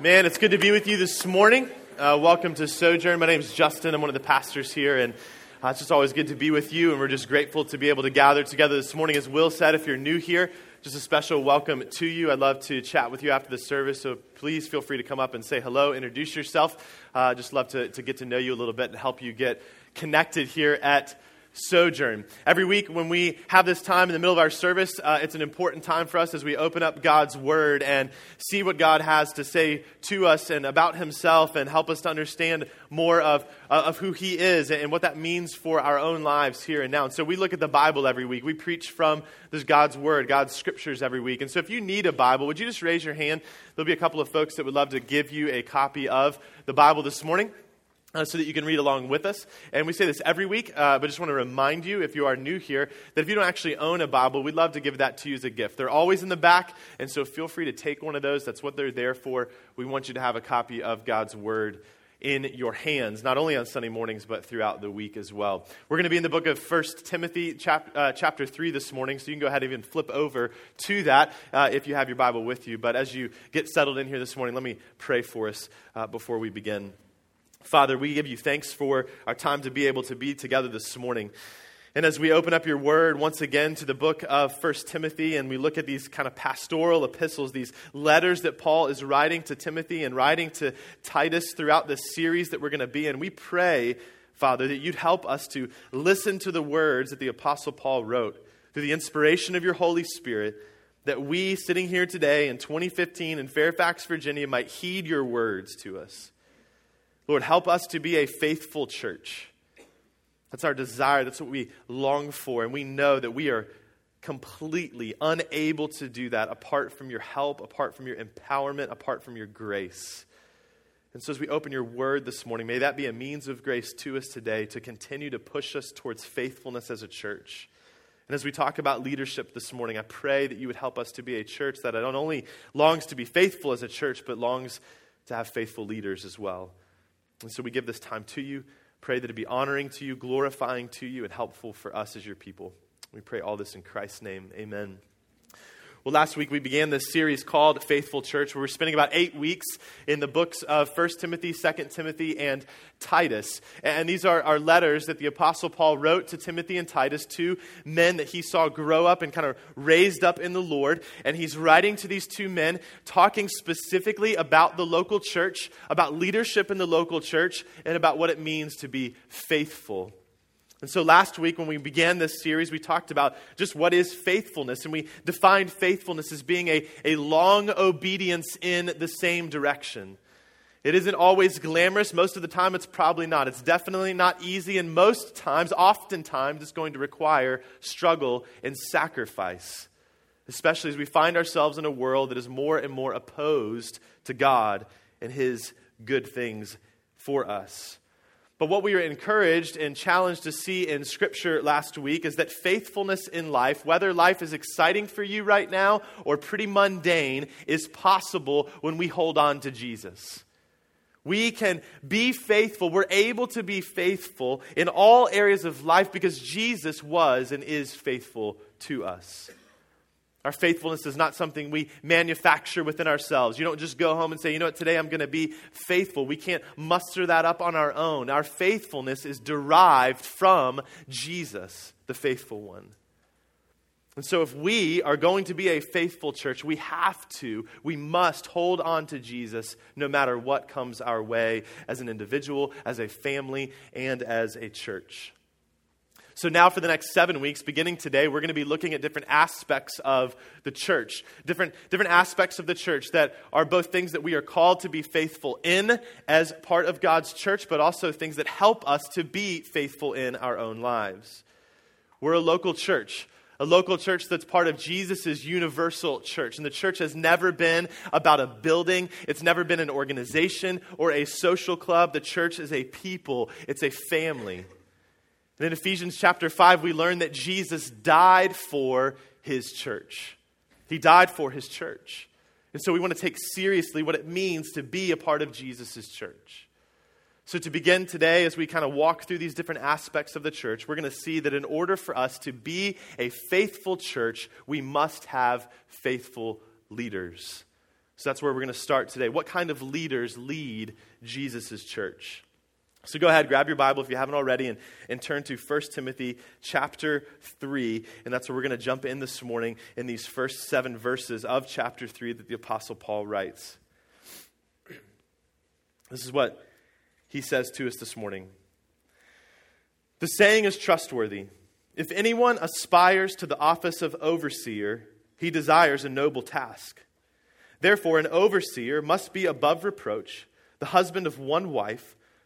Man, it's good to be with you this morning. Uh, welcome to Sojourn. My name is Justin. I'm one of the pastors here, and uh, it's just always good to be with you. And we're just grateful to be able to gather together this morning. As Will said, if you're new here, just a special welcome to you. I'd love to chat with you after the service, so please feel free to come up and say hello, introduce yourself. Uh, just love to, to get to know you a little bit and help you get connected here at sojourn. Every week, when we have this time in the middle of our service, uh, it's an important time for us as we open up God's Word and see what God has to say to us and about Himself and help us to understand more of, uh, of who He is and what that means for our own lives here and now. And so we look at the Bible every week. We preach from this God's Word, God's Scriptures every week. And so if you need a Bible, would you just raise your hand? There'll be a couple of folks that would love to give you a copy of the Bible this morning uh, so that you can read along with us. And we say this every week, uh, but just want to remind you, if you are new here, that if you don't actually own a Bible, we'd love to give that to you as a gift. They're always in the back, and so feel free to take one of those. That's what they're there for. We want you to have a copy of God's Word in your hands, not only on Sunday mornings, but throughout the week as well. We're going to be in the book of 1 Timothy, chap- uh, chapter 3 this morning, so you can go ahead and even flip over to that uh, if you have your Bible with you. But as you get settled in here this morning, let me pray for us uh, before we begin. Father, we give you thanks for our time to be able to be together this morning. And as we open up your word once again to the book of First Timothy, and we look at these kind of pastoral epistles, these letters that Paul is writing to Timothy and writing to Titus throughout this series that we're going to be in, we pray, Father, that you'd help us to listen to the words that the Apostle Paul wrote through the inspiration of your Holy Spirit, that we, sitting here today in 2015 in Fairfax, Virginia, might heed your words to us. Lord, help us to be a faithful church. That's our desire. That's what we long for. And we know that we are completely unable to do that apart from your help, apart from your empowerment, apart from your grace. And so, as we open your word this morning, may that be a means of grace to us today to continue to push us towards faithfulness as a church. And as we talk about leadership this morning, I pray that you would help us to be a church that not only longs to be faithful as a church, but longs to have faithful leaders as well. And so we give this time to you. Pray that it be honoring to you, glorifying to you, and helpful for us as your people. We pray all this in Christ's name. Amen. Well, last week we began this series called Faithful Church, where we're spending about eight weeks in the books of 1 Timothy, 2 Timothy, and Titus. And these are, are letters that the Apostle Paul wrote to Timothy and Titus, two men that he saw grow up and kind of raised up in the Lord. And he's writing to these two men, talking specifically about the local church, about leadership in the local church, and about what it means to be faithful and so last week, when we began this series, we talked about just what is faithfulness. And we defined faithfulness as being a, a long obedience in the same direction. It isn't always glamorous. Most of the time, it's probably not. It's definitely not easy. And most times, oftentimes, it's going to require struggle and sacrifice, especially as we find ourselves in a world that is more and more opposed to God and His good things for us. But what we were encouraged and challenged to see in Scripture last week is that faithfulness in life, whether life is exciting for you right now or pretty mundane, is possible when we hold on to Jesus. We can be faithful. We're able to be faithful in all areas of life because Jesus was and is faithful to us. Our faithfulness is not something we manufacture within ourselves. You don't just go home and say, you know what, today I'm going to be faithful. We can't muster that up on our own. Our faithfulness is derived from Jesus, the faithful one. And so, if we are going to be a faithful church, we have to, we must hold on to Jesus no matter what comes our way as an individual, as a family, and as a church. So, now for the next seven weeks, beginning today, we're going to be looking at different aspects of the church, different, different aspects of the church that are both things that we are called to be faithful in as part of God's church, but also things that help us to be faithful in our own lives. We're a local church a local church that's part of Jesus' universal church. And the church has never been about a building, it's never been an organization or a social club. The church is a people, it's a family. And in Ephesians chapter 5, we learn that Jesus died for his church. He died for his church. And so we want to take seriously what it means to be a part of Jesus' church. So, to begin today, as we kind of walk through these different aspects of the church, we're going to see that in order for us to be a faithful church, we must have faithful leaders. So that's where we're going to start today. What kind of leaders lead Jesus' church? So go ahead, grab your Bible if you haven't already, and, and turn to 1 Timothy chapter 3. And that's where we're going to jump in this morning in these first seven verses of chapter 3 that the Apostle Paul writes. This is what he says to us this morning. The saying is trustworthy. If anyone aspires to the office of overseer, he desires a noble task. Therefore, an overseer must be above reproach, the husband of one wife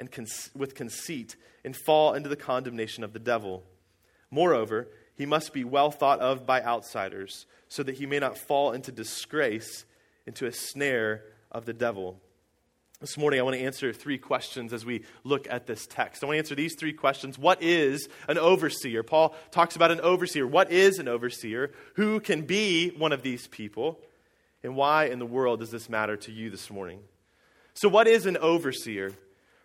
and con- with conceit and fall into the condemnation of the devil. Moreover, he must be well thought of by outsiders, so that he may not fall into disgrace, into a snare of the devil. This morning, I want to answer three questions as we look at this text. I want to answer these three questions. What is an overseer? Paul talks about an overseer. What is an overseer? Who can be one of these people? And why in the world does this matter to you this morning? So, what is an overseer?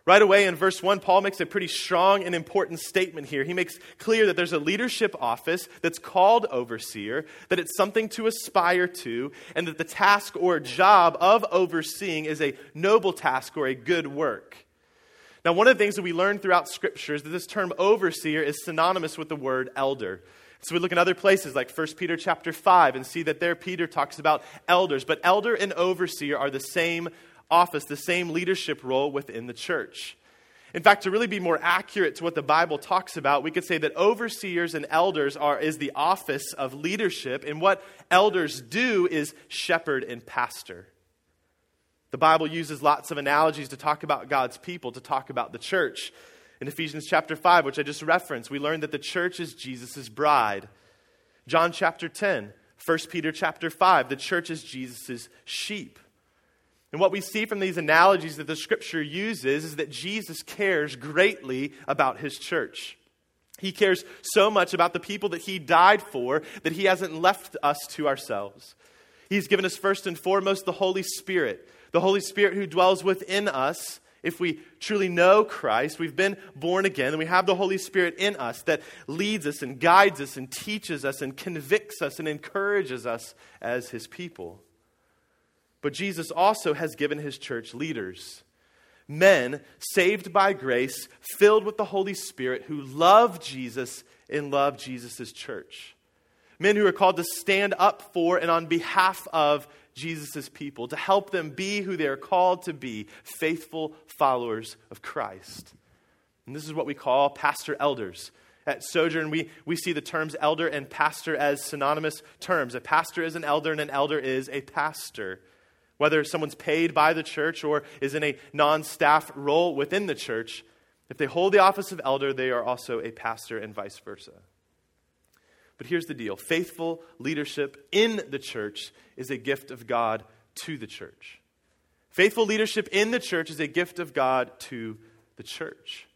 Right away in verse 1, Paul makes a pretty strong and important statement here. He makes clear that there's a leadership office that's called overseer, that it's something to aspire to, and that the task or job of overseeing is a noble task or a good work. Now, one of the things that we learn throughout Scripture is that this term overseer is synonymous with the word elder. So we look in other places like 1 Peter chapter 5 and see that there Peter talks about elders, but elder and overseer are the same office, the same leadership role within the church. In fact, to really be more accurate to what the Bible talks about, we could say that overseers and elders are is the office of leadership, and what elders do is shepherd and pastor. The Bible uses lots of analogies to talk about God's people, to talk about the church. In Ephesians chapter 5, which I just referenced, we learned that the church is Jesus' bride. John chapter 10, 1 Peter chapter 5, the church is Jesus' sheep. And what we see from these analogies that the scripture uses is that Jesus cares greatly about his church. He cares so much about the people that he died for that he hasn't left us to ourselves. He's given us first and foremost the Holy Spirit, the Holy Spirit who dwells within us. If we truly know Christ, we've been born again, and we have the Holy Spirit in us that leads us and guides us and teaches us and convicts us and encourages us as his people. But Jesus also has given his church leaders men saved by grace, filled with the Holy Spirit, who love Jesus and love Jesus' church. Men who are called to stand up for and on behalf of Jesus' people, to help them be who they are called to be faithful followers of Christ. And this is what we call pastor elders. At Sojourn, we, we see the terms elder and pastor as synonymous terms. A pastor is an elder, and an elder is a pastor whether someone's paid by the church or is in a non staff role within the church, if they hold the office of elder, they are also a pastor and vice versa. But here's the deal faithful leadership in the church is a gift of God to the church. Faithful leadership in the church is a gift of God to the church.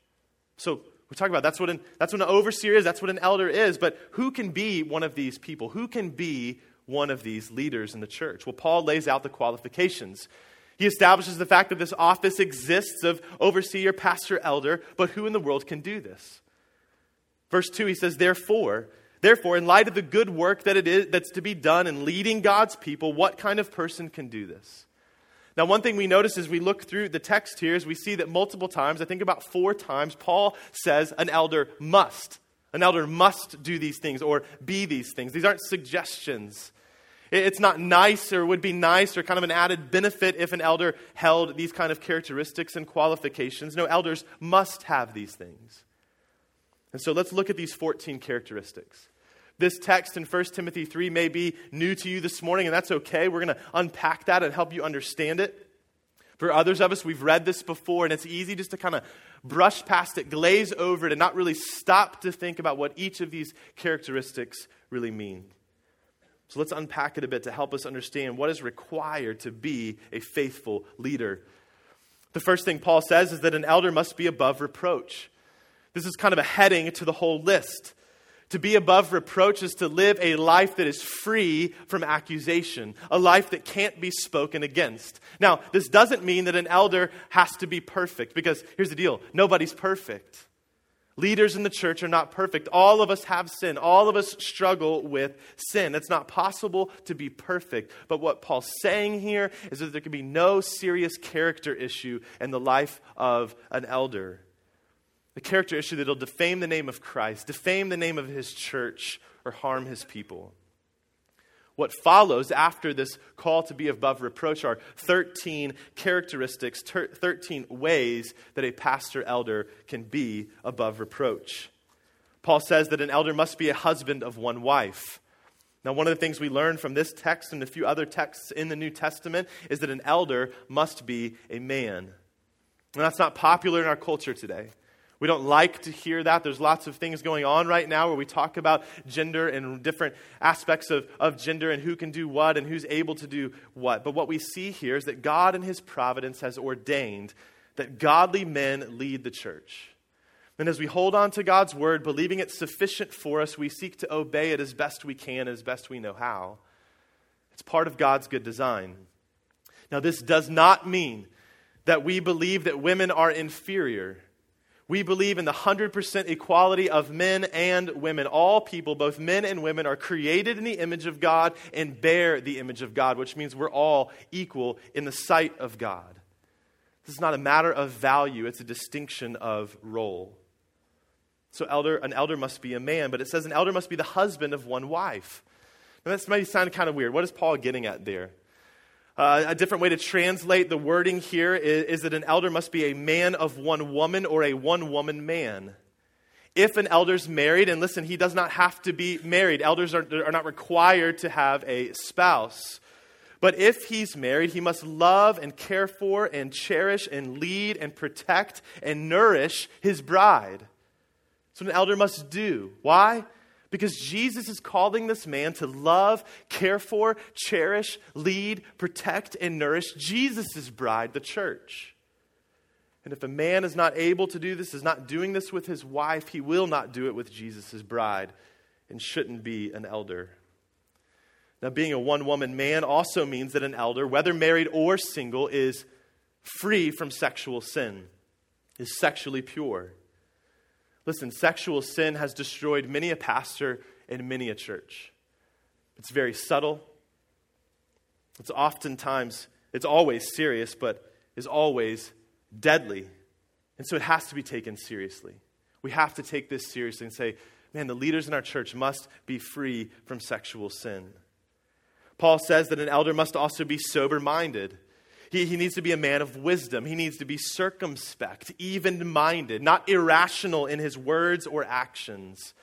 So we're talking about that's what an, that's what an overseer is, that's what an elder is, but who can be one of these people? Who can be one of these leaders in the church? Well, Paul lays out the qualifications. He establishes the fact that this office exists of overseer, pastor, elder, but who in the world can do this? Verse 2, he says, Therefore, therefore, in light of the good work that it is that's to be done in leading God's people, what kind of person can do this? Now, one thing we notice as we look through the text here is we see that multiple times, I think about four times, Paul says an elder must. An elder must do these things or be these things. These aren't suggestions. It's not nice or would be nice or kind of an added benefit if an elder held these kind of characteristics and qualifications. No, elders must have these things. And so let's look at these 14 characteristics. This text in 1 Timothy 3 may be new to you this morning, and that's okay. We're going to unpack that and help you understand it. For others of us, we've read this before, and it's easy just to kind of brush past it, glaze over it, and not really stop to think about what each of these characteristics really mean. So let's unpack it a bit to help us understand what is required to be a faithful leader. The first thing Paul says is that an elder must be above reproach. This is kind of a heading to the whole list. To be above reproach is to live a life that is free from accusation, a life that can't be spoken against. Now, this doesn't mean that an elder has to be perfect, because here's the deal nobody's perfect. Leaders in the church are not perfect. All of us have sin. All of us struggle with sin. It's not possible to be perfect. But what Paul's saying here is that there can be no serious character issue in the life of an elder. The character issue that'll defame the name of Christ, defame the name of his church, or harm his people. What follows after this call to be above reproach are 13 characteristics, 13 ways that a pastor elder can be above reproach. Paul says that an elder must be a husband of one wife. Now, one of the things we learn from this text and a few other texts in the New Testament is that an elder must be a man. And that's not popular in our culture today. We don't like to hear that. There's lots of things going on right now where we talk about gender and different aspects of, of gender and who can do what and who's able to do what. But what we see here is that God in His providence has ordained that godly men lead the church. And as we hold on to God's word, believing it's sufficient for us, we seek to obey it as best we can, as best we know how. It's part of God's good design. Now, this does not mean that we believe that women are inferior. We believe in the 100% equality of men and women. All people, both men and women, are created in the image of God and bear the image of God, which means we're all equal in the sight of God. This is not a matter of value, it's a distinction of role. So elder, an elder must be a man, but it says an elder must be the husband of one wife. Now, this might sound kind of weird. What is Paul getting at there? Uh, a different way to translate the wording here is, is that an elder must be a man of one woman or a one woman man. If an elder's married, and listen, he does not have to be married, elders are, are not required to have a spouse. But if he's married, he must love and care for and cherish and lead and protect and nourish his bride. That's what an elder must do. Why? Because Jesus is calling this man to love, care for, cherish, lead, protect, and nourish Jesus' bride, the church. And if a man is not able to do this, is not doing this with his wife, he will not do it with Jesus' bride and shouldn't be an elder. Now, being a one woman man also means that an elder, whether married or single, is free from sexual sin, is sexually pure. Listen, sexual sin has destroyed many a pastor and many a church. It's very subtle. It's oftentimes, it's always serious, but is always deadly. And so it has to be taken seriously. We have to take this seriously and say, man, the leaders in our church must be free from sexual sin. Paul says that an elder must also be sober minded. He, he needs to be a man of wisdom. He needs to be circumspect, even minded, not irrational in his words or actions.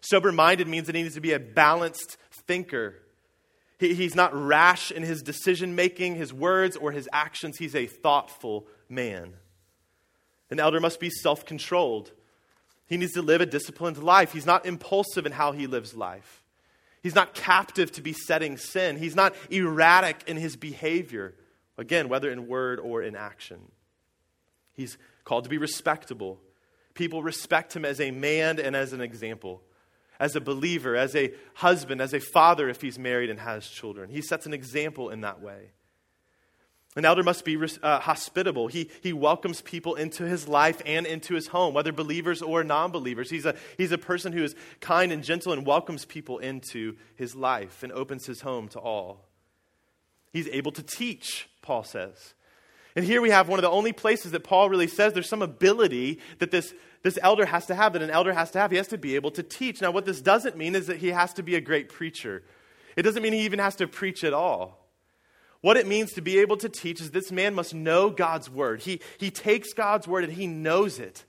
Sober minded means that he needs to be a balanced thinker. He, he's not rash in his decision making, his words, or his actions. He's a thoughtful man. An elder must be self controlled. He needs to live a disciplined life. He's not impulsive in how he lives life. He's not captive to besetting sin. He's not erratic in his behavior. Again, whether in word or in action. He's called to be respectable. People respect him as a man and as an example, as a believer, as a husband, as a father if he's married and has children. He sets an example in that way. An elder must be uh, hospitable. He, he welcomes people into his life and into his home, whether believers or non believers. He's a, he's a person who is kind and gentle and welcomes people into his life and opens his home to all. He's able to teach, Paul says. And here we have one of the only places that Paul really says there's some ability that this, this elder has to have, that an elder has to have. He has to be able to teach. Now, what this doesn't mean is that he has to be a great preacher, it doesn't mean he even has to preach at all. What it means to be able to teach is this man must know God's word. He, he takes God's word and he knows it.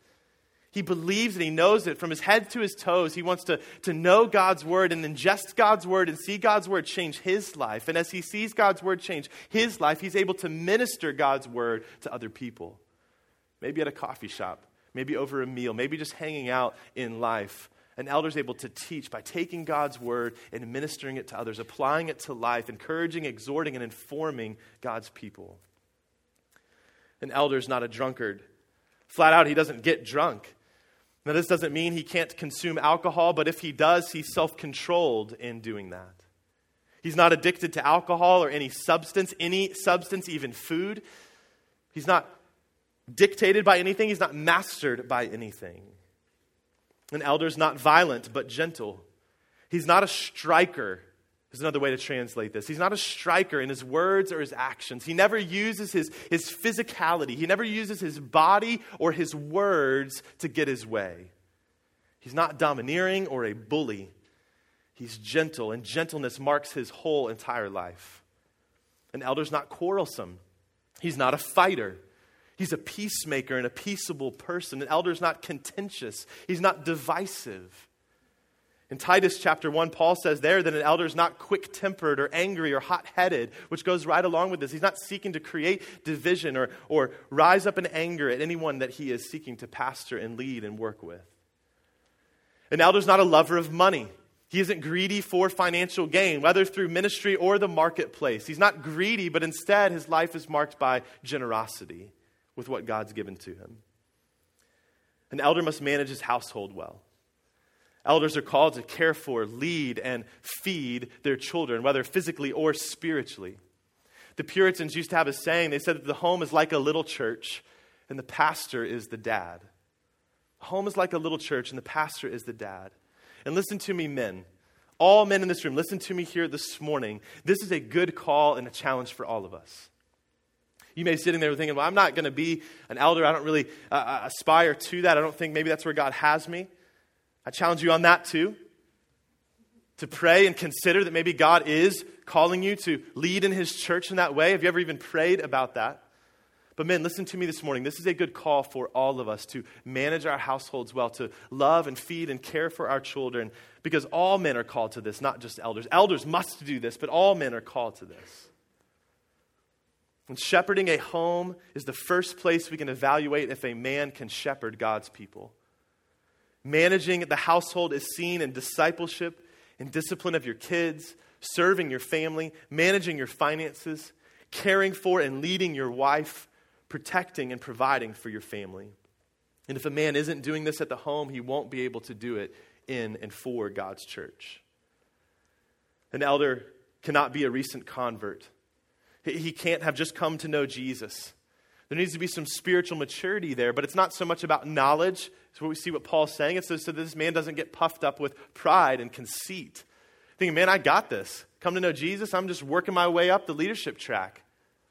He believes and he knows it from his head to his toes. He wants to, to know God's word and ingest God's word and see God's word change his life. And as he sees God's word change his life, he's able to minister God's word to other people. Maybe at a coffee shop, maybe over a meal, maybe just hanging out in life. An elder is able to teach by taking God's word and ministering it to others, applying it to life, encouraging, exhorting, and informing God's people. An elder is not a drunkard. Flat out, he doesn't get drunk. Now, this doesn't mean he can't consume alcohol, but if he does, he's self controlled in doing that. He's not addicted to alcohol or any substance, any substance, even food. He's not dictated by anything, he's not mastered by anything. An elder is not violent, but gentle. He's not a striker. There's another way to translate this. He's not a striker in his words or his actions. He never uses his, his physicality, he never uses his body or his words to get his way. He's not domineering or a bully. He's gentle, and gentleness marks his whole entire life. An elder's not quarrelsome. He's not a fighter. He's a peacemaker and a peaceable person. An elder's not contentious. He's not divisive. In Titus chapter 1, Paul says there that an elder is not quick tempered or angry or hot headed, which goes right along with this. He's not seeking to create division or, or rise up in anger at anyone that he is seeking to pastor and lead and work with. An elder is not a lover of money. He isn't greedy for financial gain, whether through ministry or the marketplace. He's not greedy, but instead his life is marked by generosity with what God's given to him. An elder must manage his household well. Elders are called to care for, lead, and feed their children, whether physically or spiritually. The Puritans used to have a saying they said that the home is like a little church, and the pastor is the dad. Home is like a little church, and the pastor is the dad. And listen to me, men. All men in this room, listen to me here this morning. This is a good call and a challenge for all of us. You may be sitting there thinking, well, I'm not going to be an elder. I don't really uh, uh, aspire to that. I don't think maybe that's where God has me. I challenge you on that too. To pray and consider that maybe God is calling you to lead in His church in that way. Have you ever even prayed about that? But, men, listen to me this morning. This is a good call for all of us to manage our households well, to love and feed and care for our children, because all men are called to this, not just elders. Elders must do this, but all men are called to this. And shepherding a home is the first place we can evaluate if a man can shepherd God's people. Managing the household is seen in discipleship, in discipline of your kids, serving your family, managing your finances, caring for and leading your wife, protecting and providing for your family. And if a man isn't doing this at the home, he won't be able to do it in and for God's church. An elder cannot be a recent convert. He can't have just come to know Jesus. There needs to be some spiritual maturity there, but it's not so much about knowledge. It's what we see what Paul's saying. It's so, so this man doesn't get puffed up with pride and conceit. Thinking, man, I got this. Come to know Jesus, I'm just working my way up the leadership track.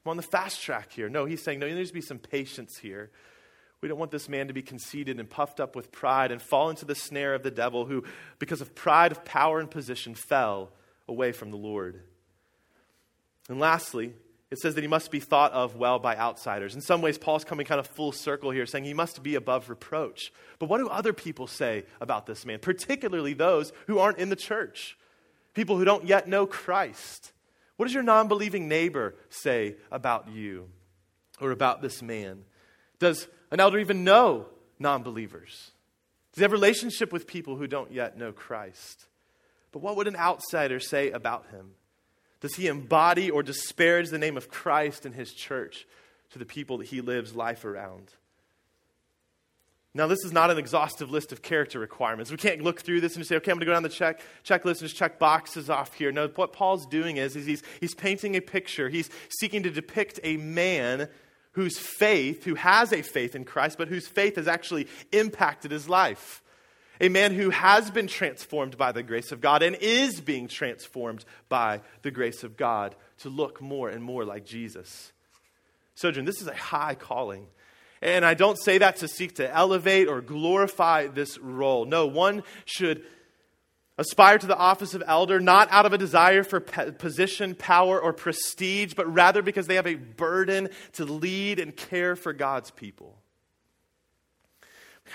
I'm on the fast track here. No, he's saying, no, there needs to be some patience here. We don't want this man to be conceited and puffed up with pride and fall into the snare of the devil who, because of pride of power and position, fell away from the Lord. And lastly, it says that he must be thought of well by outsiders. In some ways, Paul's coming kind of full circle here, saying he must be above reproach. But what do other people say about this man, particularly those who aren't in the church, people who don't yet know Christ? What does your non believing neighbor say about you or about this man? Does an elder even know non believers? Does he have a relationship with people who don't yet know Christ? But what would an outsider say about him? Does he embody or disparage the name of Christ and his church to the people that he lives life around? Now, this is not an exhaustive list of character requirements. We can't look through this and just say, okay, I'm going to go down the check, checklist and just check boxes off here. No, what Paul's doing is, is he's, he's painting a picture. He's seeking to depict a man whose faith, who has a faith in Christ, but whose faith has actually impacted his life a man who has been transformed by the grace of God and is being transformed by the grace of God to look more and more like Jesus. Sojourn, this is a high calling. And I don't say that to seek to elevate or glorify this role. No, one should aspire to the office of elder not out of a desire for position, power, or prestige, but rather because they have a burden to lead and care for God's people.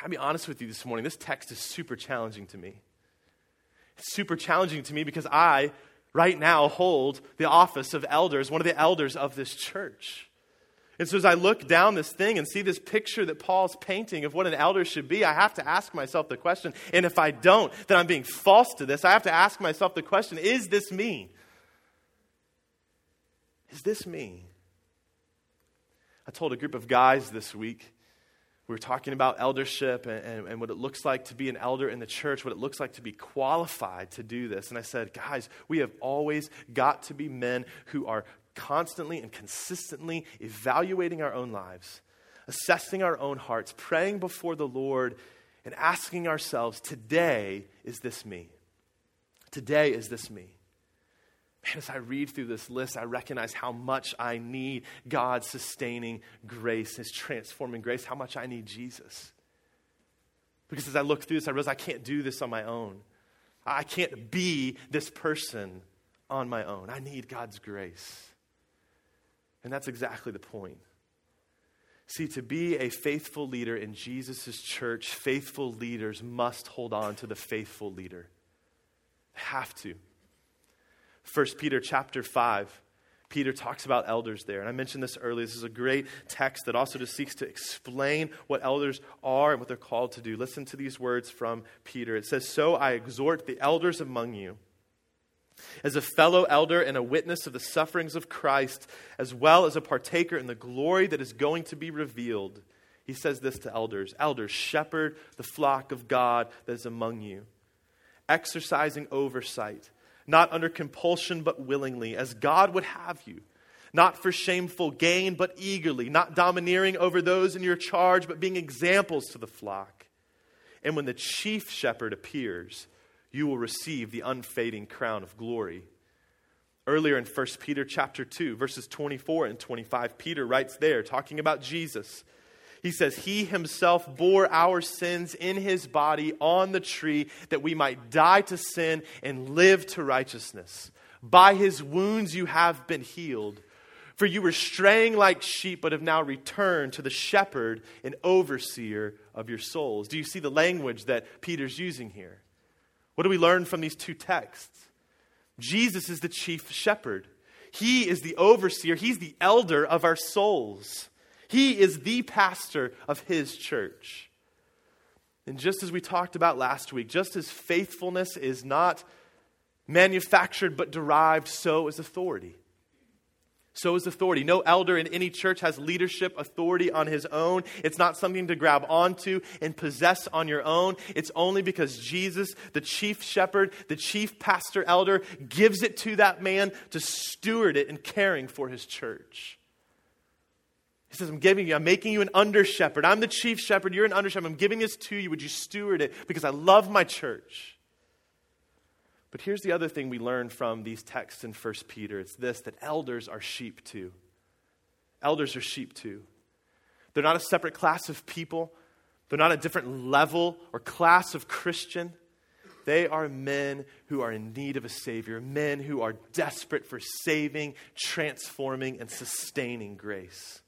I'll be honest with you this morning. This text is super challenging to me. It's super challenging to me because I, right now, hold the office of elders, one of the elders of this church. And so as I look down this thing and see this picture that Paul's painting of what an elder should be, I have to ask myself the question, and if I don't, then I'm being false to this. I have to ask myself the question is this me? Is this me? I told a group of guys this week, we were talking about eldership and, and, and, what it looks like to be an elder in the church, what it looks like to be qualified to do this. And I said, guys, we have always got to be men who are constantly and consistently evaluating our own lives, assessing our own hearts, praying before the Lord, and asking ourselves, today, is this me? Today, is this me? Man, as I read through this list, I recognize how much I need God's sustaining grace, His transforming grace, how much I need Jesus. Because as I look through this, I realize I can't do this on my own. I can't be this person on my own. I need God's grace. And that's exactly the point. See, to be a faithful leader in Jesus' church, faithful leaders must hold on to the faithful leader. They have to. 1 Peter chapter 5. Peter talks about elders there. And I mentioned this earlier. This is a great text that also just seeks to explain what elders are and what they're called to do. Listen to these words from Peter. It says, So I exhort the elders among you, as a fellow elder and a witness of the sufferings of Christ, as well as a partaker in the glory that is going to be revealed. He says this to elders Elders, shepherd the flock of God that is among you, exercising oversight not under compulsion, but willingly, as God would have you. Not for shameful gain, but eagerly, not domineering over those in your charge, but being examples to the flock. And when the chief shepherd appears, you will receive the unfading crown of glory. Earlier in 1 Peter chapter 2, verses 24 and 25, Peter writes there, talking about Jesus. He says, He himself bore our sins in his body on the tree that we might die to sin and live to righteousness. By his wounds you have been healed. For you were straying like sheep, but have now returned to the shepherd and overseer of your souls. Do you see the language that Peter's using here? What do we learn from these two texts? Jesus is the chief shepherd, he is the overseer, he's the elder of our souls. He is the pastor of his church. And just as we talked about last week, just as faithfulness is not manufactured but derived, so is authority. So is authority. No elder in any church has leadership authority on his own. It's not something to grab onto and possess on your own. It's only because Jesus, the chief shepherd, the chief pastor elder, gives it to that man to steward it in caring for his church. He says, I'm giving you, I'm making you an under shepherd. I'm the chief shepherd, you're an under shepherd. I'm giving this to you. Would you steward it? Because I love my church. But here's the other thing we learn from these texts in 1 Peter it's this that elders are sheep too. Elders are sheep too. They're not a separate class of people, they're not a different level or class of Christian. They are men who are in need of a Savior, men who are desperate for saving, transforming, and sustaining grace.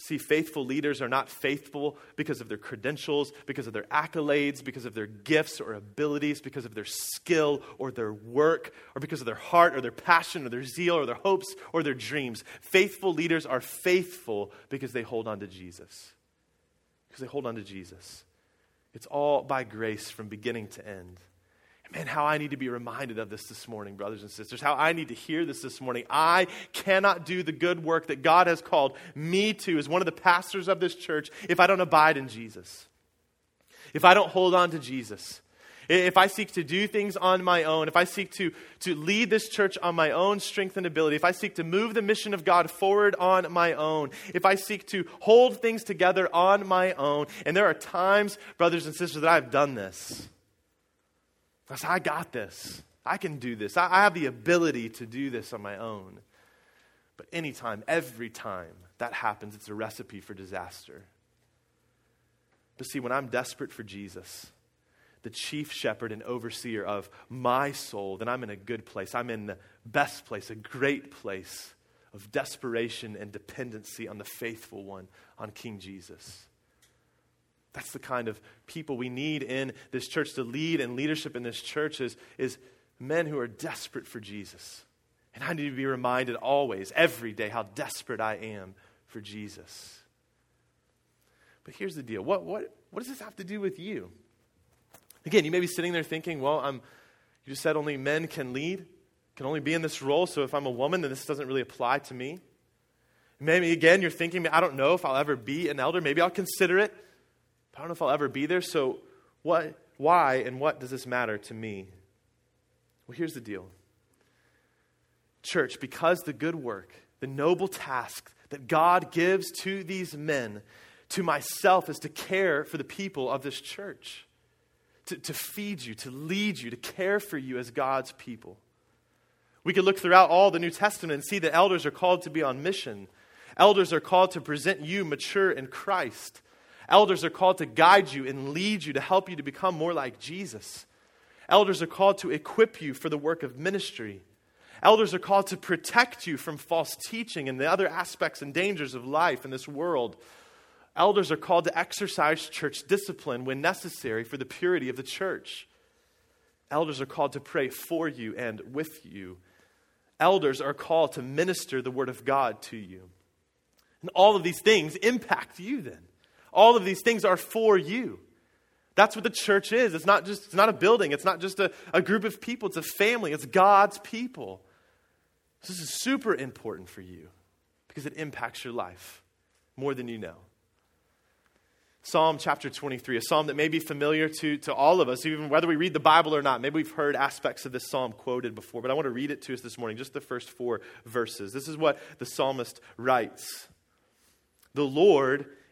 See, faithful leaders are not faithful because of their credentials, because of their accolades, because of their gifts or abilities, because of their skill or their work, or because of their heart or their passion or their zeal or their hopes or their dreams. Faithful leaders are faithful because they hold on to Jesus. Because they hold on to Jesus. It's all by grace from beginning to end. Man, how I need to be reminded of this this morning, brothers and sisters. How I need to hear this this morning. I cannot do the good work that God has called me to as one of the pastors of this church if I don't abide in Jesus. If I don't hold on to Jesus. If I seek to do things on my own, if I seek to, to lead this church on my own strength and ability, if I seek to move the mission of God forward on my own, if I seek to hold things together on my own, and there are times, brothers and sisters, that I've done this. I said, I got this. I can do this. I, I have the ability to do this on my own. But anytime, every time that happens, it's a recipe for disaster. But see, when I'm desperate for Jesus, the chief shepherd and overseer of my soul, then I'm in a good place. I'm in the best place, a great place of desperation and dependency on the faithful one, on King Jesus. That's the kind of people we need in this church to lead and leadership in this church is, is men who are desperate for Jesus. And I need to be reminded always, every day, how desperate I am for Jesus. But here's the deal what, what, what does this have to do with you? Again, you may be sitting there thinking, well, I'm, you just said only men can lead, can only be in this role, so if I'm a woman, then this doesn't really apply to me. Maybe again, you're thinking, I don't know if I'll ever be an elder. Maybe I'll consider it. I don't know if I'll ever be there. So, what, why and what does this matter to me? Well, here's the deal Church, because the good work, the noble task that God gives to these men, to myself, is to care for the people of this church, to, to feed you, to lead you, to care for you as God's people. We could look throughout all the New Testament and see that elders are called to be on mission. Elders are called to present you mature in Christ. Elders are called to guide you and lead you to help you to become more like Jesus. Elders are called to equip you for the work of ministry. Elders are called to protect you from false teaching and the other aspects and dangers of life in this world. Elders are called to exercise church discipline when necessary for the purity of the church. Elders are called to pray for you and with you. Elders are called to minister the word of God to you. And all of these things impact you then. All of these things are for you. That's what the church is. It's not just it's not a building, it's not just a, a group of people, it's a family, it's God's people. This is super important for you because it impacts your life more than you know. Psalm chapter 23, a psalm that may be familiar to, to all of us, even whether we read the Bible or not. Maybe we've heard aspects of this psalm quoted before, but I want to read it to us this morning, just the first four verses. This is what the psalmist writes The Lord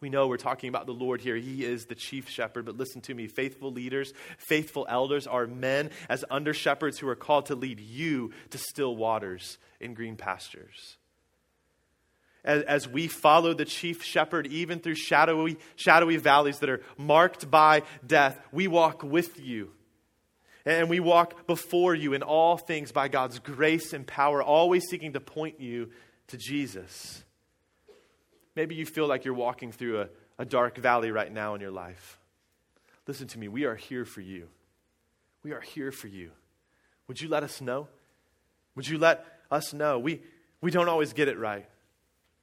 We know we're talking about the Lord here. He is the chief shepherd, but listen to me. Faithful leaders, faithful elders are men as under shepherds who are called to lead you to still waters in green pastures. As, we follow the chief shepherd, even through shadowy, shadowy valleys that are marked by death, we walk with you. And we walk before you in all things by God's grace and power, always seeking to point you to Jesus. Maybe you feel like you're walking through a, a dark valley right now in your life. Listen to me. We are here for you. We are here for you. Would you let us know? Would you let us know? We, we don't always get it right.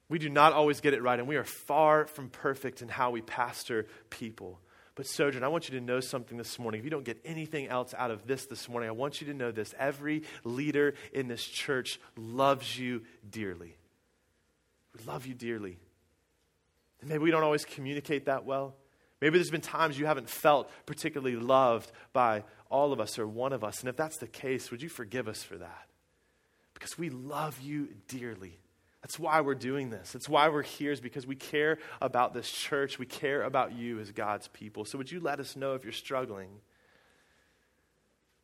We do not always get it right, and we are far from perfect in how we pastor people. But, Sojourn, I want you to know something this morning. If you don't get anything else out of this this morning, I want you to know this. Every leader in this church loves you dearly. We love you dearly. Maybe we don't always communicate that well. Maybe there's been times you haven't felt particularly loved by all of us or one of us. And if that's the case, would you forgive us for that? Because we love you dearly. That's why we're doing this. That's why we're here, is because we care about this church. We care about you as God's people. So, would you let us know if you're struggling?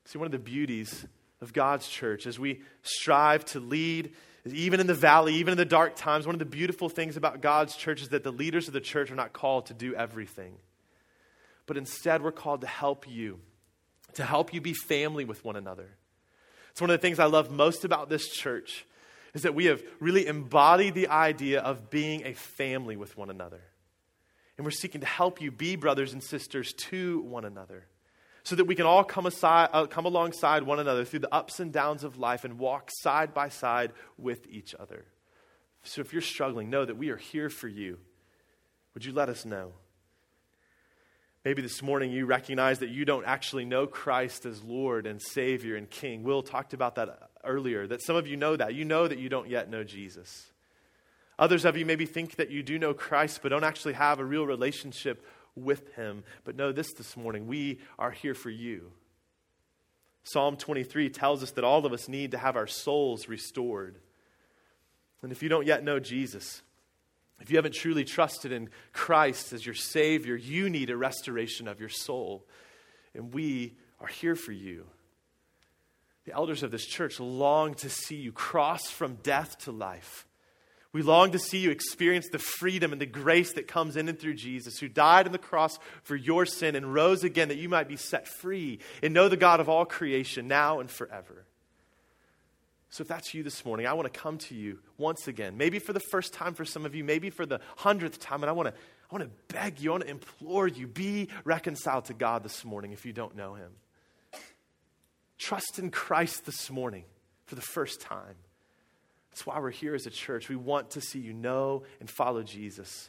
See, one of the beauties of God's church as we strive to lead even in the valley, even in the dark times, one of the beautiful things about God's church is that the leaders of the church are not called to do everything. But instead, we're called to help you, to help you be family with one another. It's one of the things I love most about this church is that we have really embodied the idea of being a family with one another. And we're seeking to help you be brothers and sisters to one another so that we can all come, aside, uh, come alongside one another through the ups and downs of life and walk side by side with each other. So if you're struggling, know that we are here for you. Would you let us know? Maybe this morning you recognize that you don't actually know Christ as Lord and Savior and King. Will talked about that earlier, that some of you know that. You know that you don't yet know Jesus. Others of you maybe think that you do know Christ, but don't actually have a real relationship with him. But know this this morning we are here for you. Psalm 23 tells us that all of us need to have our souls restored. And if you don't yet know Jesus, if you haven't truly trusted in Christ as your Savior, you need a restoration of your soul. And we are here for you. The elders of this church long to see you cross from death to life. We long to see you experience the freedom and the grace that comes in and through Jesus, who died on the cross for your sin and rose again that you might be set free and know the God of all creation now and forever. So, if that's you this morning, I want to come to you once again, maybe for the first time for some of you, maybe for the hundredth time, and I want to, I want to beg you, I want to implore you, be reconciled to God this morning if you don't know Him. Trust in Christ this morning for the first time. That's why we're here as a church. We want to see you know and follow Jesus.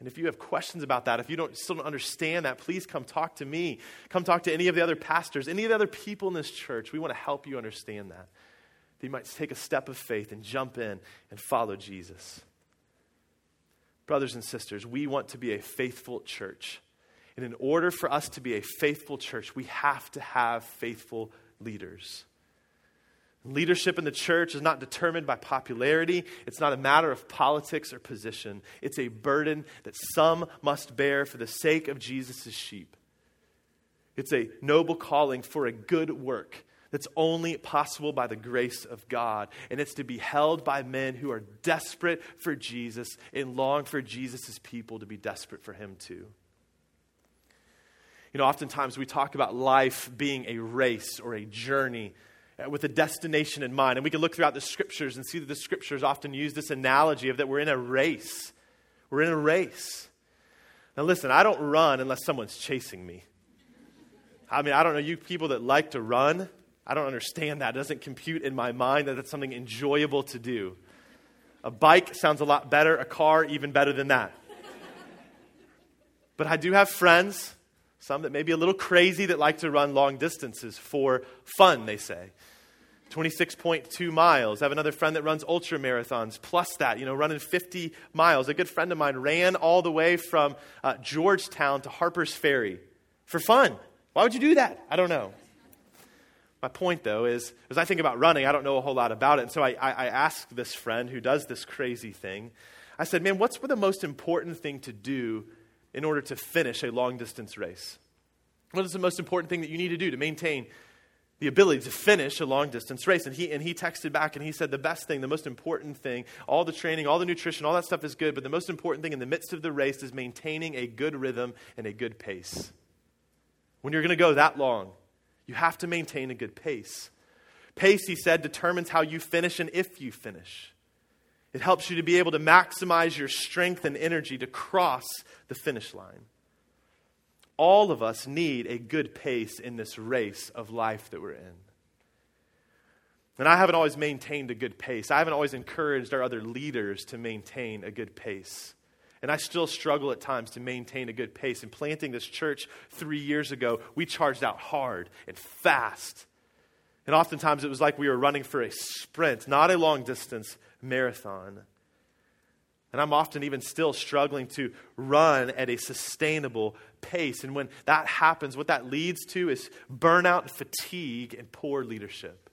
And if you have questions about that, if you don't, still don't understand that, please come talk to me. Come talk to any of the other pastors, any of the other people in this church. We want to help you understand that. That you might take a step of faith and jump in and follow Jesus. Brothers and sisters, we want to be a faithful church. And in order for us to be a faithful church, we have to have faithful leaders. Leadership in the church is not determined by popularity. It's not a matter of politics or position. It's a burden that some must bear for the sake of Jesus' sheep. It's a noble calling for a good work that's only possible by the grace of God. And it's to be held by men who are desperate for Jesus and long for Jesus' people to be desperate for him too. You know, oftentimes we talk about life being a race or a journey Uh, with a destination in mind. And we can look throughout the scriptures and see that the scriptures often use this analogy of that we're in a race. We're in a race. Now, listen, I don't run unless someone's chasing me. I mean, I don't know, you people that like to run, I don't understand that. It doesn't compute in my mind that it's something enjoyable to do. A bike sounds a lot better, a car, even better than that. but I do have friends some that may be a little crazy that like to run long distances for fun, they say. 26.2 miles. I have another friend that runs ultra marathons, plus that, you know, running 50 miles. A good friend of mine ran all the way from uh, Georgetown to Harper's Ferry for fun. Why would you do that? I don't know. My point, though, is as I think about running, I don't know a whole lot about it. And so I, I, I asked this friend who does this crazy thing, I said, man, what's the most important thing to do in order to finish a long distance race? What is the most important thing that you need to do to maintain the ability to finish a long distance race? And he, and he texted back and he said, The best thing, the most important thing, all the training, all the nutrition, all that stuff is good, but the most important thing in the midst of the race is maintaining a good rhythm and a good pace. When you're going to go that long, you have to maintain a good pace. Pace, he said, determines how you finish and if you finish. It helps you to be able to maximize your strength and energy to cross the finish line. All of us need a good pace in this race of life that we're in. And I haven't always maintained a good pace. I haven't always encouraged our other leaders to maintain a good pace. And I still struggle at times to maintain a good pace. In planting this church three years ago, we charged out hard and fast. And oftentimes it was like we were running for a sprint, not a long distance marathon. And I'm often even still struggling to run at a sustainable pace. And when that happens, what that leads to is burnout, fatigue, and poor leadership.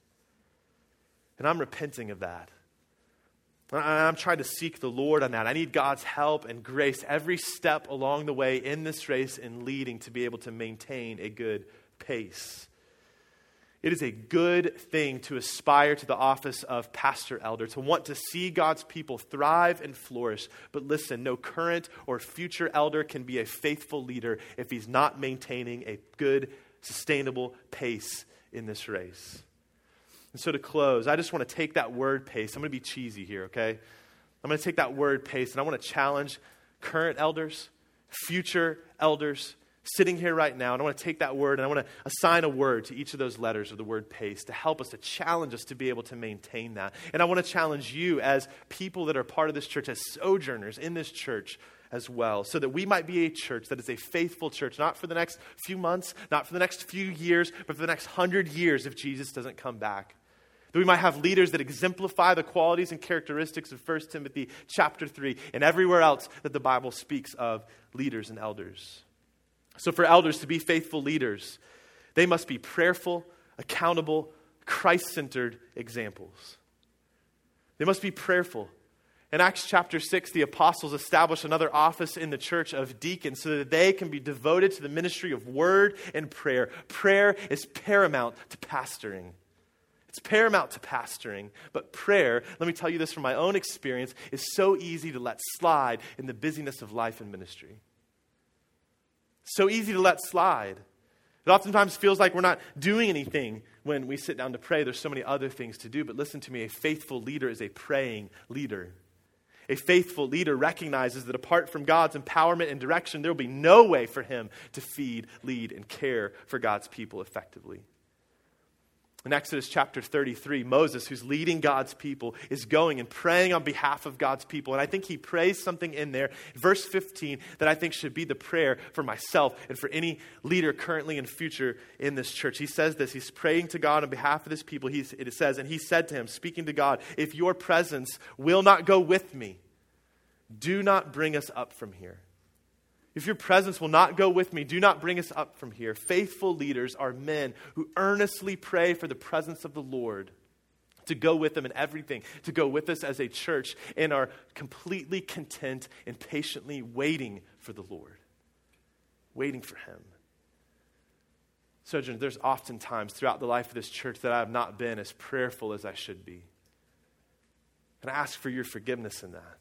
And I'm repenting of that. I'm trying to seek the Lord on that. I need God's help and grace every step along the way in this race and leading to be able to maintain a good pace. It is a good thing to aspire to the office of pastor elder, to want to see God's people thrive and flourish. But listen, no current or future elder can be a faithful leader if he's not maintaining a good, sustainable pace in this race. And so to close, I just want to take that word pace. I'm going to be cheesy here, okay? I'm going to take that word pace and I want to challenge current elders, future elders, sitting here right now, and I want to take that word and I want to assign a word to each of those letters of the word pace to help us, to challenge us to be able to maintain that. And I want to challenge you as people that are part of this church, as sojourners in this church as well, so that we might be a church that is a faithful church, not for the next few months, not for the next few years, but for the next hundred years if Jesus doesn't come back. That we might have leaders that exemplify the qualities and characteristics of 1 Timothy chapter 3 and everywhere else that the Bible speaks of leaders and elders. So, for elders to be faithful leaders, they must be prayerful, accountable, Christ centered examples. They must be prayerful. In Acts chapter 6, the apostles establish another office in the church of deacons so that they can be devoted to the ministry of word and prayer. Prayer is paramount to pastoring. It's paramount to pastoring, but prayer, let me tell you this from my own experience, is so easy to let slide in the busyness of life and ministry. So easy to let slide. It oftentimes feels like we're not doing anything when we sit down to pray. There's so many other things to do. But listen to me a faithful leader is a praying leader. A faithful leader recognizes that apart from God's empowerment and direction, there will be no way for him to feed, lead, and care for God's people effectively. In Exodus chapter 33, Moses, who's leading God's people, is going and praying on behalf of God's people. And I think he prays something in there, verse 15, that I think should be the prayer for myself and for any leader currently and future in this church. He says this He's praying to God on behalf of this people. He's, it says, And he said to him, speaking to God, If your presence will not go with me, do not bring us up from here. If your presence will not go with me, do not bring us up from here. Faithful leaders are men who earnestly pray for the presence of the Lord to go with them in everything, to go with us as a church, and are completely content and patiently waiting for the Lord, waiting for Him. Sojourn, there's often times throughout the life of this church that I have not been as prayerful as I should be. And I ask for your forgiveness in that.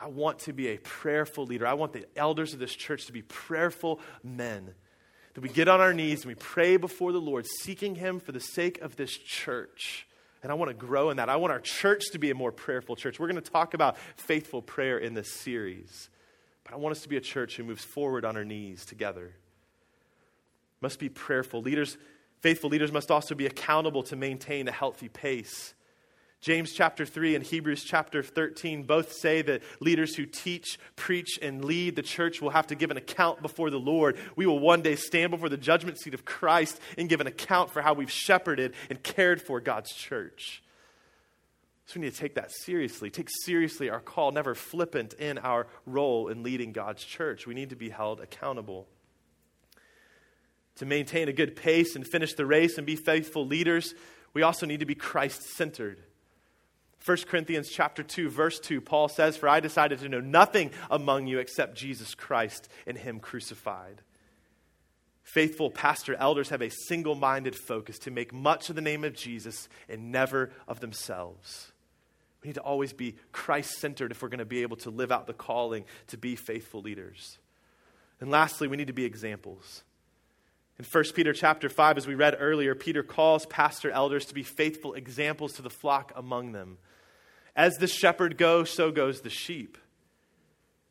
I want to be a prayerful leader. I want the elders of this church to be prayerful men. That we get on our knees and we pray before the Lord, seeking Him for the sake of this church. And I want to grow in that. I want our church to be a more prayerful church. We're going to talk about faithful prayer in this series. But I want us to be a church who moves forward on our knees together. Must be prayerful. Leaders, faithful leaders must also be accountable to maintain a healthy pace. James chapter 3 and Hebrews chapter 13 both say that leaders who teach, preach, and lead the church will have to give an account before the Lord. We will one day stand before the judgment seat of Christ and give an account for how we've shepherded and cared for God's church. So we need to take that seriously. Take seriously our call, never flippant in our role in leading God's church. We need to be held accountable. To maintain a good pace and finish the race and be faithful leaders, we also need to be Christ centered. 1 Corinthians chapter 2 verse 2 Paul says for I decided to know nothing among you except Jesus Christ and him crucified. Faithful pastor elders have a single-minded focus to make much of the name of Jesus and never of themselves. We need to always be Christ-centered if we're going to be able to live out the calling to be faithful leaders. And lastly, we need to be examples. In 1 Peter chapter 5, as we read earlier, Peter calls pastor elders to be faithful examples to the flock among them. As the shepherd goes, so goes the sheep.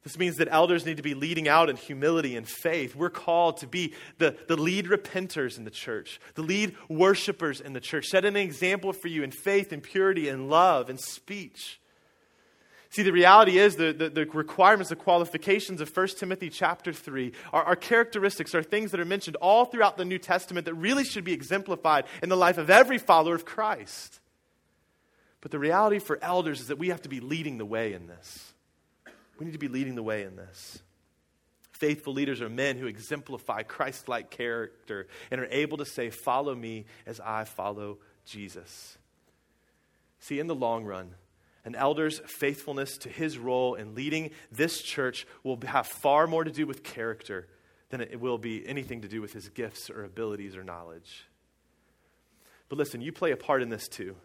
This means that elders need to be leading out in humility and faith. We're called to be the, the lead repenters in the church, the lead worshipers in the church, set an example for you in faith and purity and love and speech. See, the reality is the, the, the, requirements, the qualifications of 1 Timothy chapter 3 are, are characteristics, are things that are mentioned all throughout the New Testament that really should be exemplified in the life of every follower of Christ. But the reality for elders is that we have to be leading the way in this. We need to be leading the way in this. Faithful leaders are men who exemplify Christ like character and are able to say, Follow me as I follow Jesus. See, in the long run, an elder's faithfulness to his role in leading this church will have far more to do with character than it will be anything to do with his gifts or abilities or knowledge. But listen, you play a part in this too.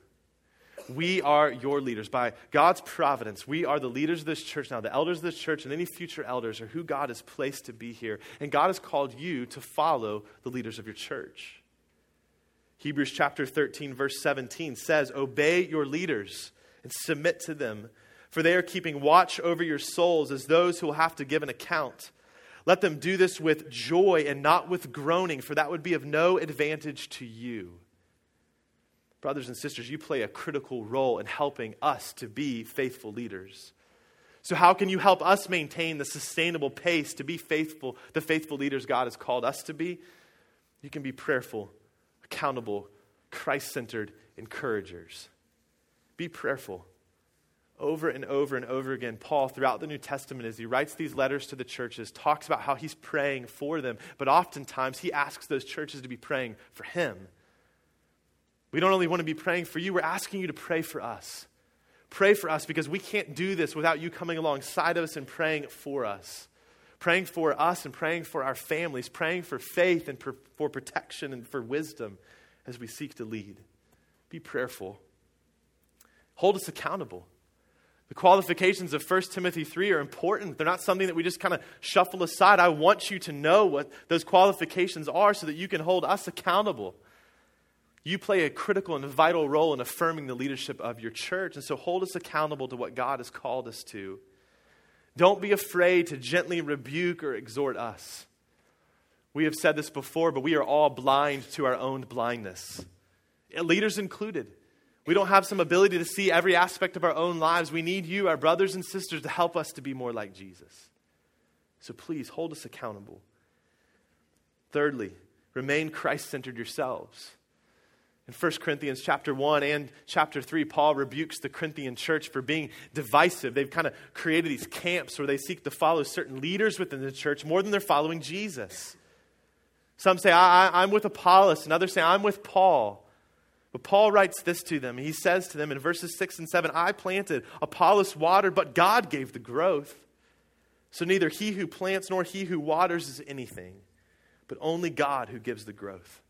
We are your leaders. By God's providence, we are the leaders of this church now. The elders of this church and any future elders are who God has placed to be here. And God has called you to follow the leaders of your church. Hebrews chapter 13, verse 17 says, Obey your leaders and submit to them, for they are keeping watch over your souls as those who will have to give an account. Let them do this with joy and not with groaning, for that would be of no advantage to you. Brothers and sisters, you play a critical role in helping us to be faithful leaders. So, how can you help us maintain the sustainable pace to be faithful, the faithful leaders God has called us to be? You can be prayerful, accountable, Christ centered encouragers. Be prayerful. Over and over and over again, Paul, throughout the New Testament, as he writes these letters to the churches, talks about how he's praying for them, but oftentimes he asks those churches to be praying for him. We don't only want to be praying for you, we're asking you to pray for us. Pray for us because we can't do this without you coming alongside of us and praying for us. Praying for us and praying for our families, praying for faith and for protection and for wisdom as we seek to lead. Be prayerful. Hold us accountable. The qualifications of 1 Timothy 3 are important. They're not something that we just kind of shuffle aside. I want you to know what those qualifications are so that you can hold us accountable. You play a critical and vital role in affirming the leadership of your church. And so hold us accountable to what God has called us to. Don't be afraid to gently rebuke or exhort us. We have said this before, but we are all blind to our own blindness, leaders included. We don't have some ability to see every aspect of our own lives. We need you, our brothers and sisters, to help us to be more like Jesus. So please hold us accountable. Thirdly, remain Christ centered yourselves. In 1 Corinthians chapter 1 and chapter 3, Paul rebukes the Corinthian church for being divisive. They've kind of created these camps where they seek to follow certain leaders within the church more than they're following Jesus. Some say, I, am with Apollos, and others say, I'm with Paul. But Paul writes this to them. He says to them in verses 6 and 7 I planted, Apollos watered, but God gave the growth. So neither he who plants nor he who waters is anything, but only God who gives the growth.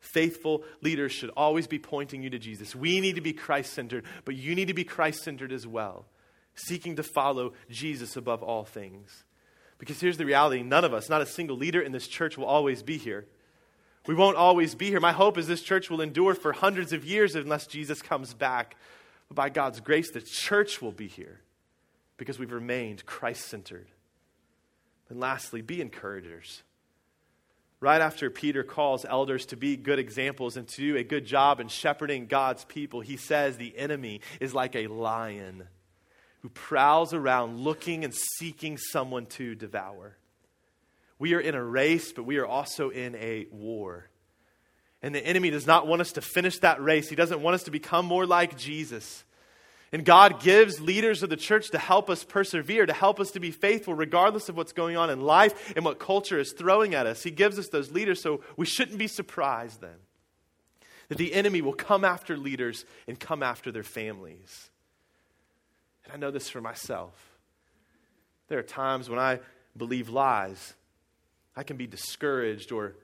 Faithful leaders should always be pointing you to Jesus. We need to be Christ centered, but you need to be Christ centered as well, seeking to follow Jesus above all things. Because here's the reality none of us, not a single leader in this church, will always be here. We won't always be here. My hope is this church will endure for hundreds of years unless Jesus comes back. But by God's grace, the church will be here because we've remained Christ centered. And lastly, be encouragers. Right after Peter calls elders to be good examples and to do a good job in shepherding God's people, he says the enemy is like a lion who prowls around looking and seeking someone to devour. We are in a race, but we are also in a war. And the enemy does not want us to finish that race. He doesn't want us to become more like Jesus. And God gives leaders of the church to help us persevere, to help us to be faithful regardless of what's going on in life and what culture is throwing at us. He gives us those leaders, so we shouldn't be surprised then that the enemy will come after leaders and come after their families. And I know this for myself. There are times when I believe lies I can be discouraged or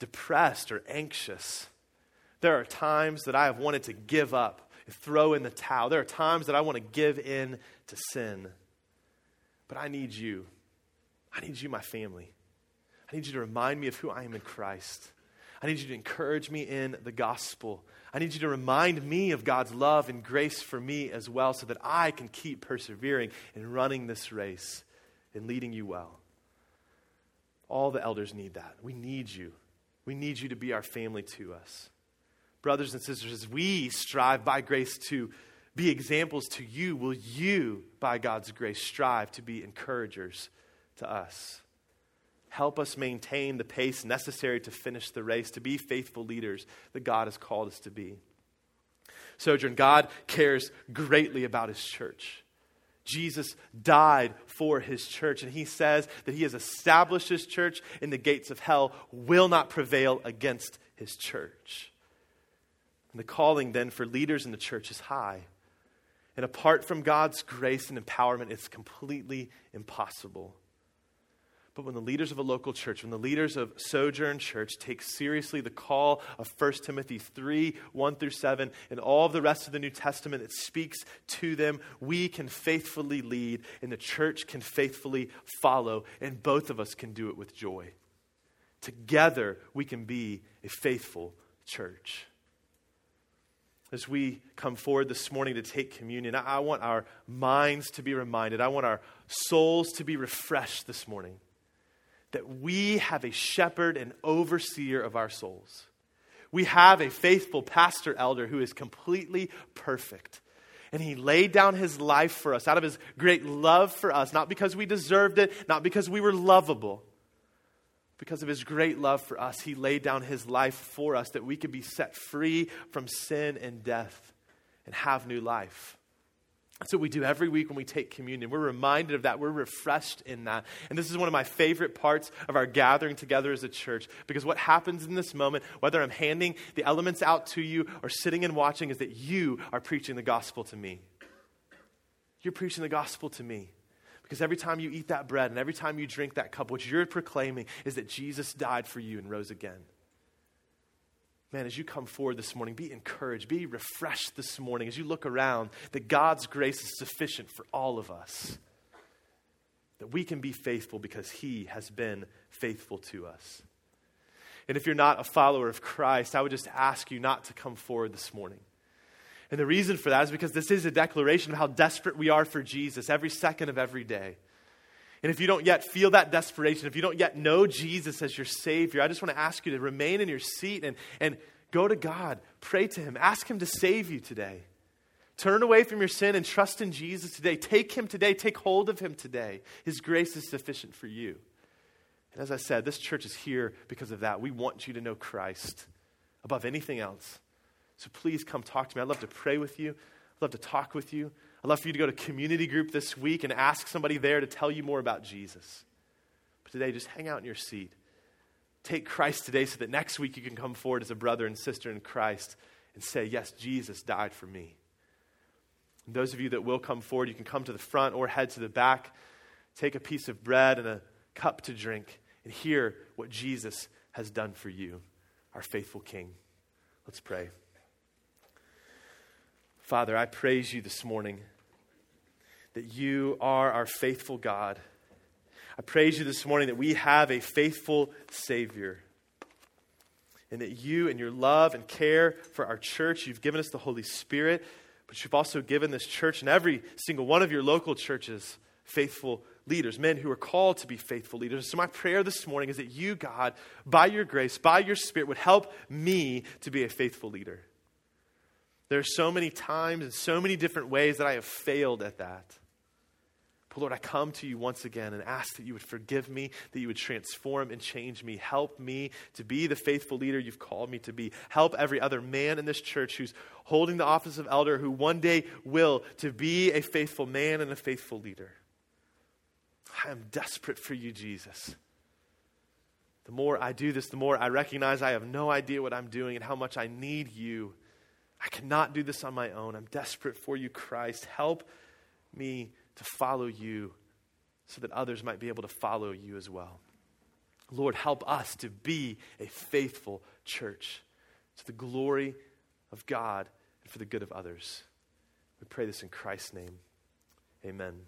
depressed or anxious. There are times that I have wanted to give up, throw in the towel. There are times that I want to give in to sin. But I need you. I need you, my family. I need you to remind me of who I am in Christ. I need you to encourage me in the gospel. I need you to remind me of God's love and grace for me as well so that I can keep persevering in running this race and leading you well. All the elders need that. We need you. We need you to be our family to us. Brothers and sisters, as we strive by grace to be examples to you, will you, by God's grace, strive to be encouragers to us? Help us maintain the pace necessary to finish the race, to be faithful leaders that God has called us to be. Sojourn, God cares greatly about his church. Jesus died for his church, and he says that he has established his church, and the gates of hell will not prevail against his church. And the calling then for leaders in the church is high. And apart from God's grace and empowerment, it's completely impossible. But when the leaders of a local church, when the leaders of Sojourn Church take seriously the call of 1 Timothy 3 1 through 7 and all of the rest of the New Testament that speaks to them, we can faithfully lead and the church can faithfully follow, and both of us can do it with joy. Together, we can be a faithful church. As we come forward this morning to take communion, I want our minds to be reminded, I want our souls to be refreshed this morning that we have a shepherd and overseer of our souls. We have a faithful pastor elder who is completely perfect. And he laid down his life for us out of his great love for us, not because we deserved it, not because we were lovable. Because of his great love for us, he laid down his life for us that we could be set free from sin and death and have new life. That's what we do every week when we take communion. We're reminded of that. We're refreshed in that. And this is one of my favorite parts of our gathering together as a church because what happens in this moment, whether I'm handing the elements out to you or sitting and watching, is that you are preaching the gospel to me. You're preaching the gospel to me. Because every time you eat that bread and every time you drink that cup, what you're proclaiming is that Jesus died for you and rose again. Man, as you come forward this morning, be encouraged, be refreshed this morning as you look around that God's grace is sufficient for all of us. That we can be faithful because He has been faithful to us. And if you're not a follower of Christ, I would just ask you not to come forward this morning. And the reason for that is because this is a declaration of how desperate we are for Jesus every second of every day. And if you don't yet feel that desperation, if you don't yet know Jesus as your Savior, I just want to ask you to remain in your seat and, and go to God. Pray to Him. Ask Him to save you today. Turn away from your sin and trust in Jesus today. Take Him today. Take hold of Him today. His grace is sufficient for you. And as I said, this church is here because of that. We want you to know Christ above anything else. So please come talk to me. I'd love to pray with you. I'd love to talk with you. I'd love for you to go to community group this week and ask somebody there to tell you more about Jesus. But today, just hang out in your seat. Take Christ today so that next week you can come forward as a brother and sister in Christ and say, Yes, Jesus died for me. And those of you that will come forward, you can come to the front or head to the back, take a piece of bread and a cup to drink, and hear what Jesus has done for you, our faithful King. Let's pray. Father, I praise you this morning that you are our faithful God. I praise you this morning that we have a faithful Savior. And that you, and your love and care for our church, you've given us the Holy Spirit, but you've also given this church and every single one of your local churches faithful leaders, men who are called to be faithful leaders. So, my prayer this morning is that you, God, by your grace, by your Spirit, would help me to be a faithful leader. There are so many times and so many different ways that I have failed at that. But Lord, I come to you once again and ask that you would forgive me, that you would transform and change me. Help me to be the faithful leader you've called me to be. Help every other man in this church who's holding the office of elder, who one day will, to be a faithful man and a faithful leader. I am desperate for you, Jesus. The more I do this, the more I recognize I have no idea what I'm doing and how much I need you. I cannot do this on my own. I'm desperate for you, Christ. Help me to follow you so that others might be able to follow you as well. Lord, help us to be a faithful church to the glory of God and for the good of others. We pray this in Christ's name. Amen.